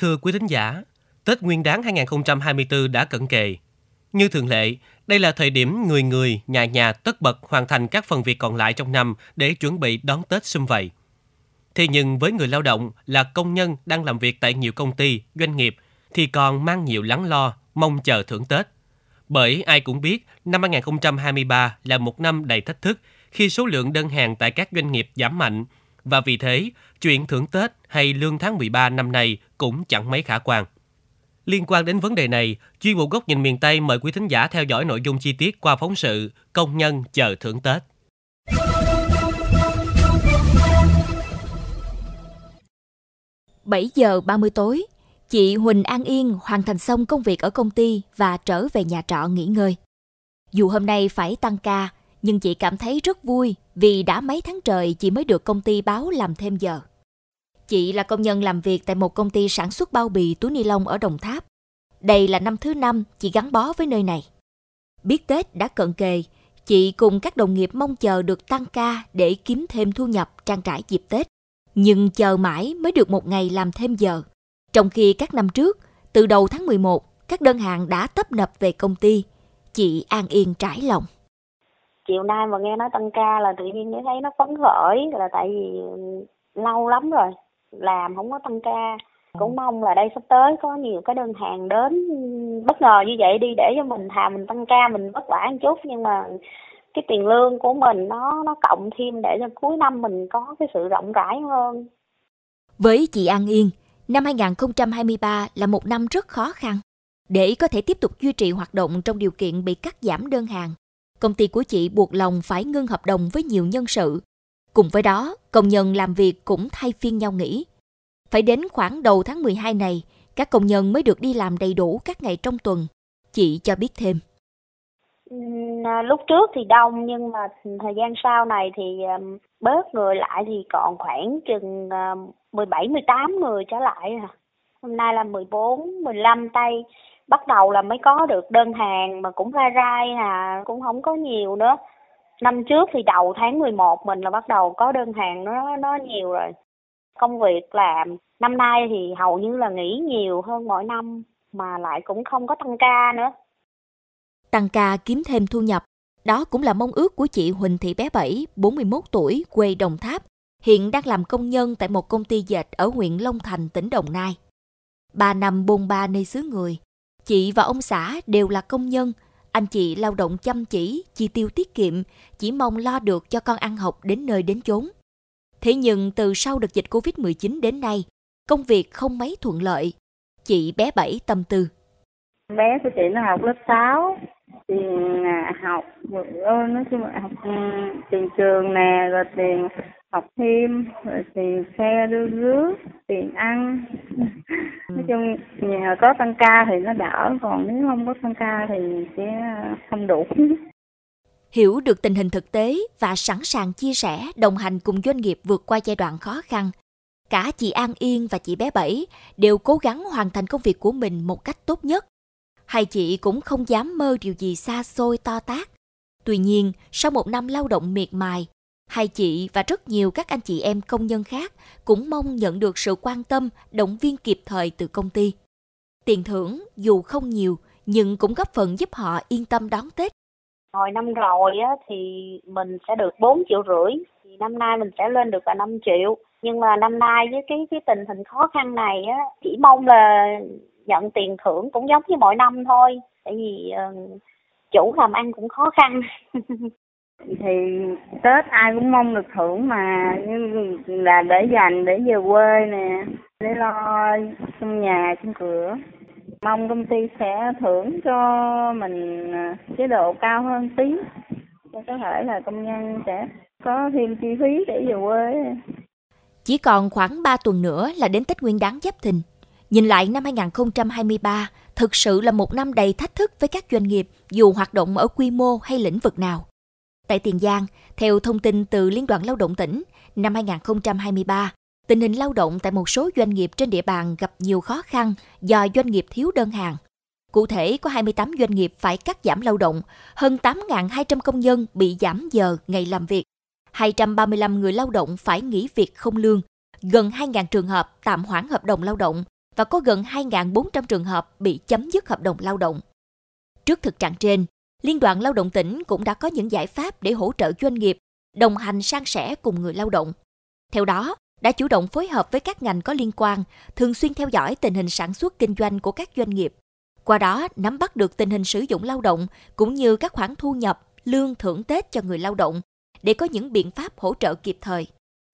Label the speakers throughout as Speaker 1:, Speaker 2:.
Speaker 1: Thưa quý thính giả, Tết Nguyên đán 2024 đã cận kề. Như thường lệ, đây là thời điểm người người, nhà nhà tất bật hoàn thành các phần việc còn lại trong năm để chuẩn bị đón Tết xung vầy. Thế nhưng với người lao động là công nhân đang làm việc tại nhiều công ty, doanh nghiệp thì còn mang nhiều lắng lo, mong chờ thưởng Tết. Bởi ai cũng biết năm 2023 là một năm đầy thách thức khi số lượng đơn hàng tại các doanh nghiệp giảm mạnh và vì thế chuyện thưởng Tết hay lương tháng 13 năm nay cũng chẳng mấy khả quan. Liên quan đến vấn đề này, chuyên mục góc nhìn miền Tây mời quý thính giả theo dõi nội dung chi tiết qua phóng sự Công nhân chờ thưởng Tết.
Speaker 2: 7 giờ 30 tối, chị Huỳnh An Yên hoàn thành xong công việc ở công ty và trở về nhà trọ nghỉ ngơi. Dù hôm nay phải tăng ca, nhưng chị cảm thấy rất vui vì đã mấy tháng trời chị mới được công ty báo làm thêm giờ. Chị là công nhân làm việc tại một công ty sản xuất bao bì túi ni lông ở Đồng Tháp. Đây là năm thứ năm chị gắn bó với nơi này. Biết Tết đã cận kề, chị cùng các đồng nghiệp mong chờ được tăng ca để kiếm thêm thu nhập trang trải dịp Tết. Nhưng chờ mãi mới được một ngày làm thêm giờ. Trong khi các năm trước, từ đầu tháng 11, các đơn hàng đã tấp nập về công ty, chị an yên trải lòng.
Speaker 3: Chiều nay mà nghe nói tăng ca là tự nhiên thấy nó phấn khởi là tại vì lâu lắm rồi làm không có tăng ca cũng mong là đây sắp tới có nhiều cái đơn hàng đến bất ngờ như vậy đi để cho mình thà mình tăng ca mình vất vả một chút nhưng mà cái tiền lương của mình nó nó cộng thêm để cho cuối năm mình có cái sự rộng rãi hơn.
Speaker 2: Với chị An Yên, năm 2023 là một năm rất khó khăn. Để có thể tiếp tục duy trì hoạt động trong điều kiện bị cắt giảm đơn hàng, công ty của chị buộc lòng phải ngưng hợp đồng với nhiều nhân sự. Cùng với đó, công nhân làm việc cũng thay phiên nhau nghỉ. Phải đến khoảng đầu tháng 12 này, các công nhân mới được đi làm đầy đủ các ngày trong tuần. Chị cho biết thêm.
Speaker 3: À, lúc trước thì đông nhưng mà thời gian sau này thì bớt người lại thì còn khoảng chừng à, 17 18 người trở lại. À. Hôm nay là 14 15 tay bắt đầu là mới có được đơn hàng mà cũng ra rai à cũng không có nhiều nữa. Năm trước thì đầu tháng 11 mình là bắt đầu có đơn hàng nó nó nhiều rồi. Công việc làm năm nay thì hầu như là nghỉ nhiều hơn mỗi năm mà lại cũng không có tăng ca nữa
Speaker 2: tăng ca kiếm thêm thu nhập. Đó cũng là mong ước của chị Huỳnh Thị Bé Bảy, 41 tuổi, quê Đồng Tháp, hiện đang làm công nhân tại một công ty dệt ở huyện Long Thành, tỉnh Đồng Nai. Ba năm bôn ba nơi xứ người, chị và ông xã đều là công nhân, anh chị lao động chăm chỉ, chi tiêu tiết kiệm, chỉ mong lo được cho con ăn học đến nơi đến chốn. Thế nhưng từ sau đợt dịch Covid-19 đến nay, công việc không mấy thuận lợi. Chị bé Bảy tâm tư.
Speaker 4: Bé của chị nó học lớp 6, tiền học nói chung là học ừ, tiền trường nè rồi tiền học thêm rồi tiền xe đưa rước tiền ăn. Nói chung nhờ có tăng ca thì nó đỡ còn nếu không có tăng ca thì sẽ không đủ.
Speaker 2: Hiểu được tình hình thực tế và sẵn sàng chia sẻ đồng hành cùng doanh nghiệp vượt qua giai đoạn khó khăn cả chị An Yên và chị bé Bảy đều cố gắng hoàn thành công việc của mình một cách tốt nhất. Hai chị cũng không dám mơ điều gì xa xôi to tác. Tuy nhiên, sau một năm lao động miệt mài, hai chị và rất nhiều các anh chị em công nhân khác cũng mong nhận được sự quan tâm, động viên kịp thời từ công ty. Tiền thưởng dù không nhiều nhưng cũng góp phần giúp họ yên tâm đón Tết.
Speaker 3: Hồi năm rồi á, thì mình sẽ được 4 triệu rưỡi, thì năm nay mình sẽ lên được là 5 triệu. Nhưng mà năm nay với cái cái tình hình khó khăn này á, chỉ mong là nhận tiền thưởng cũng giống như mọi năm thôi tại vì uh, chủ làm ăn cũng khó khăn
Speaker 4: thì tết ai cũng mong được thưởng mà nhưng là để dành để về quê nè để lo trong nhà trong cửa mong công ty sẽ thưởng cho mình à, chế độ cao hơn tí cho có thể là công nhân sẽ có thêm chi phí để về quê
Speaker 2: chỉ còn khoảng 3 tuần nữa là đến Tết Nguyên đán Giáp Thìn. Nhìn lại năm 2023, thực sự là một năm đầy thách thức với các doanh nghiệp dù hoạt động ở quy mô hay lĩnh vực nào. Tại Tiền Giang, theo thông tin từ Liên đoàn Lao động tỉnh, năm 2023, tình hình lao động tại một số doanh nghiệp trên địa bàn gặp nhiều khó khăn do doanh nghiệp thiếu đơn hàng. Cụ thể, có 28 doanh nghiệp phải cắt giảm lao động, hơn 8.200 công nhân bị giảm giờ ngày làm việc, 235 người lao động phải nghỉ việc không lương, gần 2.000 trường hợp tạm hoãn hợp đồng lao động và có gần 2.400 trường hợp bị chấm dứt hợp đồng lao động. Trước thực trạng trên, Liên đoàn Lao động tỉnh cũng đã có những giải pháp để hỗ trợ doanh nghiệp đồng hành san sẻ cùng người lao động. Theo đó, đã chủ động phối hợp với các ngành có liên quan, thường xuyên theo dõi tình hình sản xuất kinh doanh của các doanh nghiệp. Qua đó, nắm bắt được tình hình sử dụng lao động cũng như các khoản thu nhập, lương thưởng Tết cho người lao động để có những biện pháp hỗ trợ kịp thời.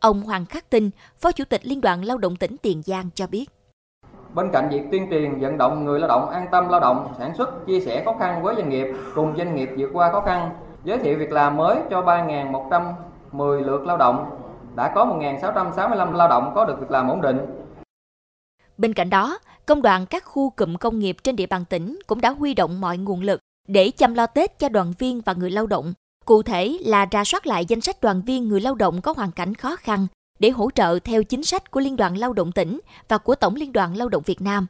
Speaker 2: Ông Hoàng Khắc Tinh, Phó Chủ tịch Liên đoàn Lao động tỉnh Tiền Giang cho biết.
Speaker 5: Bên cạnh việc tuyên truyền vận động người lao động an tâm lao động, sản xuất, chia sẻ khó khăn với doanh nghiệp, cùng doanh nghiệp vượt qua khó khăn, giới thiệu việc làm mới cho 3.110 lượt lao động, đã có 1.665 lao động có được việc làm ổn định.
Speaker 2: Bên cạnh đó, công đoàn các khu cụm công nghiệp trên địa bàn tỉnh cũng đã huy động mọi nguồn lực để chăm lo Tết cho đoàn viên và người lao động. Cụ thể là ra soát lại danh sách đoàn viên người lao động có hoàn cảnh khó khăn để hỗ trợ theo chính sách của Liên đoàn Lao động tỉnh và của Tổng Liên đoàn Lao động Việt Nam.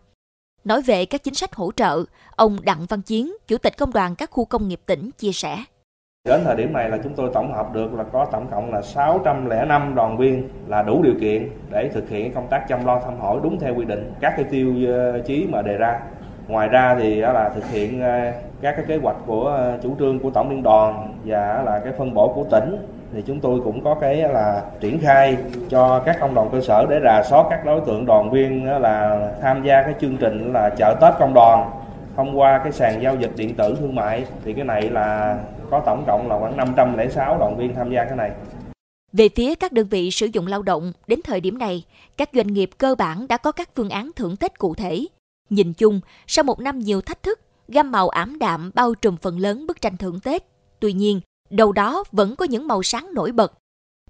Speaker 2: Nói về các chính sách hỗ trợ, ông Đặng Văn Chiến, Chủ tịch Công đoàn các khu công nghiệp tỉnh chia sẻ.
Speaker 6: Đến thời điểm này là chúng tôi tổng hợp được là có tổng cộng là 605 đoàn viên là đủ điều kiện để thực hiện công tác chăm lo thăm hỏi đúng theo quy định các cái tiêu ờ, chí mà đề ra. Ngoài ra thì là thực hiện ờ, các cái kế hoạch của ờ, chủ trương của tổng liên đoàn và là cái phân bổ của tỉnh thì chúng tôi cũng có cái là triển khai cho các công đoàn cơ sở để rà soát các đối tượng đoàn viên là tham gia cái chương trình là chợ Tết công đoàn thông qua cái sàn giao dịch điện tử thương mại thì cái này là có tổng cộng là khoảng 506 đoàn viên tham gia cái này.
Speaker 2: Về phía các đơn vị sử dụng lao động, đến thời điểm này, các doanh nghiệp cơ bản đã có các phương án thưởng Tết cụ thể. Nhìn chung, sau một năm nhiều thách thức, gam màu ảm đạm bao trùm phần lớn bức tranh thưởng Tết. Tuy nhiên, đâu đó vẫn có những màu sáng nổi bật.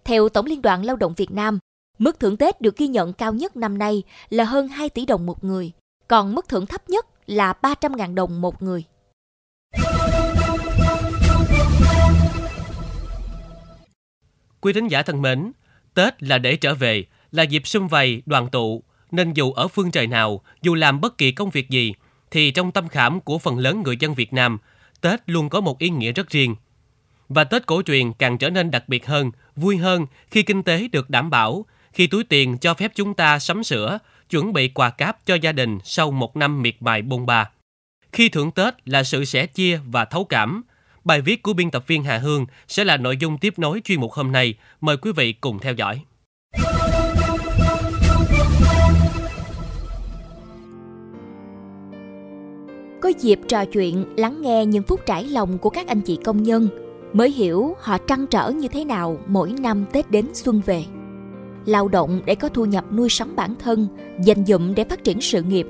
Speaker 2: Theo Tổng Liên đoàn Lao động Việt Nam, mức thưởng Tết được ghi nhận cao nhất năm nay là hơn 2 tỷ đồng một người, còn mức thưởng thấp nhất là 300.000 đồng một người.
Speaker 1: Quý thính giả thân mến, Tết là để trở về, là dịp sum vầy, đoàn tụ, nên dù ở phương trời nào, dù làm bất kỳ công việc gì, thì trong tâm khảm của phần lớn người dân Việt Nam, Tết luôn có một ý nghĩa rất riêng. Và Tết cổ truyền càng trở nên đặc biệt hơn, vui hơn khi kinh tế được đảm bảo, khi túi tiền cho phép chúng ta sắm sửa, chuẩn bị quà cáp cho gia đình sau một năm miệt mài bôn ba. Khi thưởng Tết là sự sẻ chia và thấu cảm. Bài viết của biên tập viên Hà Hương sẽ là nội dung tiếp nối chuyên mục hôm nay. Mời quý vị cùng theo dõi.
Speaker 2: Có dịp trò chuyện, lắng nghe những phút trải lòng của các anh chị công nhân, mới hiểu họ trăn trở như thế nào mỗi năm Tết đến xuân về lao động để có thu nhập nuôi sống bản thân, dành dụm để phát triển sự nghiệp.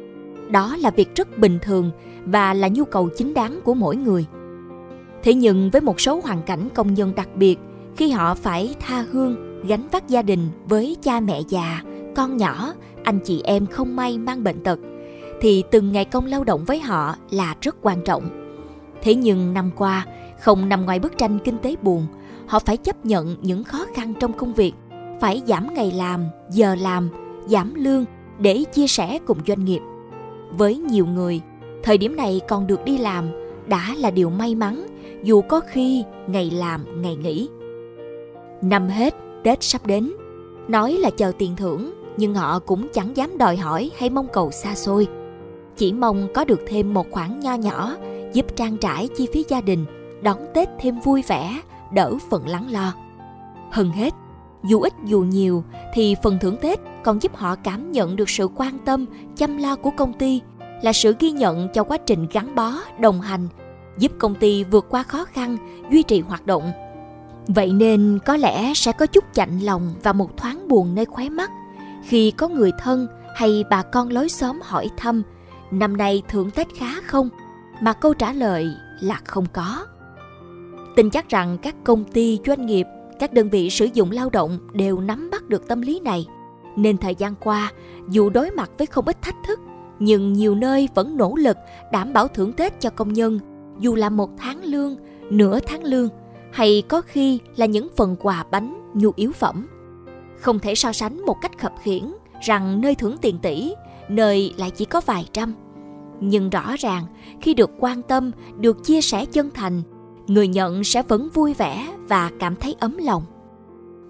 Speaker 2: Đó là việc rất bình thường và là nhu cầu chính đáng của mỗi người. Thế nhưng với một số hoàn cảnh công nhân đặc biệt, khi họ phải tha hương, gánh vác gia đình với cha mẹ già, con nhỏ, anh chị em không may mang bệnh tật, thì từng ngày công lao động với họ là rất quan trọng. Thế nhưng năm qua, không nằm ngoài bức tranh kinh tế buồn, họ phải chấp nhận những khó khăn trong công việc phải giảm ngày làm, giờ làm, giảm lương để chia sẻ cùng doanh nghiệp. Với nhiều người, thời điểm này còn được đi làm đã là điều may mắn dù có khi ngày làm ngày nghỉ. Năm hết, Tết sắp đến. Nói là chờ tiền thưởng, nhưng họ cũng chẳng dám đòi hỏi hay mong cầu xa xôi. Chỉ mong có được thêm một khoản nho nhỏ giúp trang trải chi phí gia đình, đón Tết thêm vui vẻ, đỡ phần lắng lo. Hơn hết, dù ít dù nhiều thì phần thưởng Tết còn giúp họ cảm nhận được sự quan tâm, chăm lo của công ty, là sự ghi nhận cho quá trình gắn bó, đồng hành, giúp công ty vượt qua khó khăn, duy trì hoạt động. Vậy nên có lẽ sẽ có chút chạnh lòng và một thoáng buồn nơi khóe mắt khi có người thân hay bà con lối xóm hỏi thăm năm nay thưởng Tết khá không? Mà câu trả lời là không có. Tin chắc rằng các công ty, doanh nghiệp các đơn vị sử dụng lao động đều nắm bắt được tâm lý này. Nên thời gian qua dù đối mặt với không ít thách thức nhưng nhiều nơi vẫn nỗ lực đảm bảo thưởng tết cho công nhân dù là một tháng lương nửa tháng lương hay có khi là những phần quà bánh nhu yếu phẩm. Không thể so sánh một cách khập khiễng rằng nơi thưởng tiền tỷ nơi lại chỉ có vài trăm. Nhưng rõ ràng khi được quan tâm được chia sẻ chân thành người nhận sẽ vẫn vui vẻ và cảm thấy ấm lòng.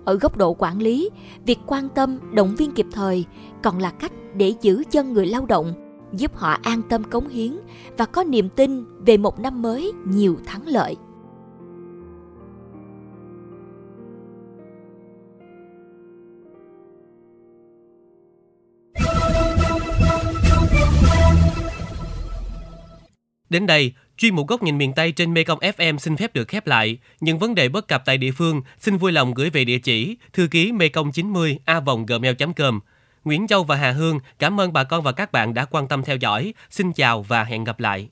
Speaker 2: Ở góc độ quản lý, việc quan tâm, động viên kịp thời còn là cách để giữ chân người lao động, giúp họ an tâm cống hiến và có niềm tin về một năm mới nhiều thắng lợi.
Speaker 1: Đến đây, chuyên mục góc nhìn miền Tây trên Mekong FM xin phép được khép lại. Những vấn đề bất cập tại địa phương xin vui lòng gửi về địa chỉ thư ký mekong 90 a gmail.com. Nguyễn Châu và Hà Hương cảm ơn bà con và các bạn đã quan tâm theo dõi. Xin chào và hẹn gặp lại.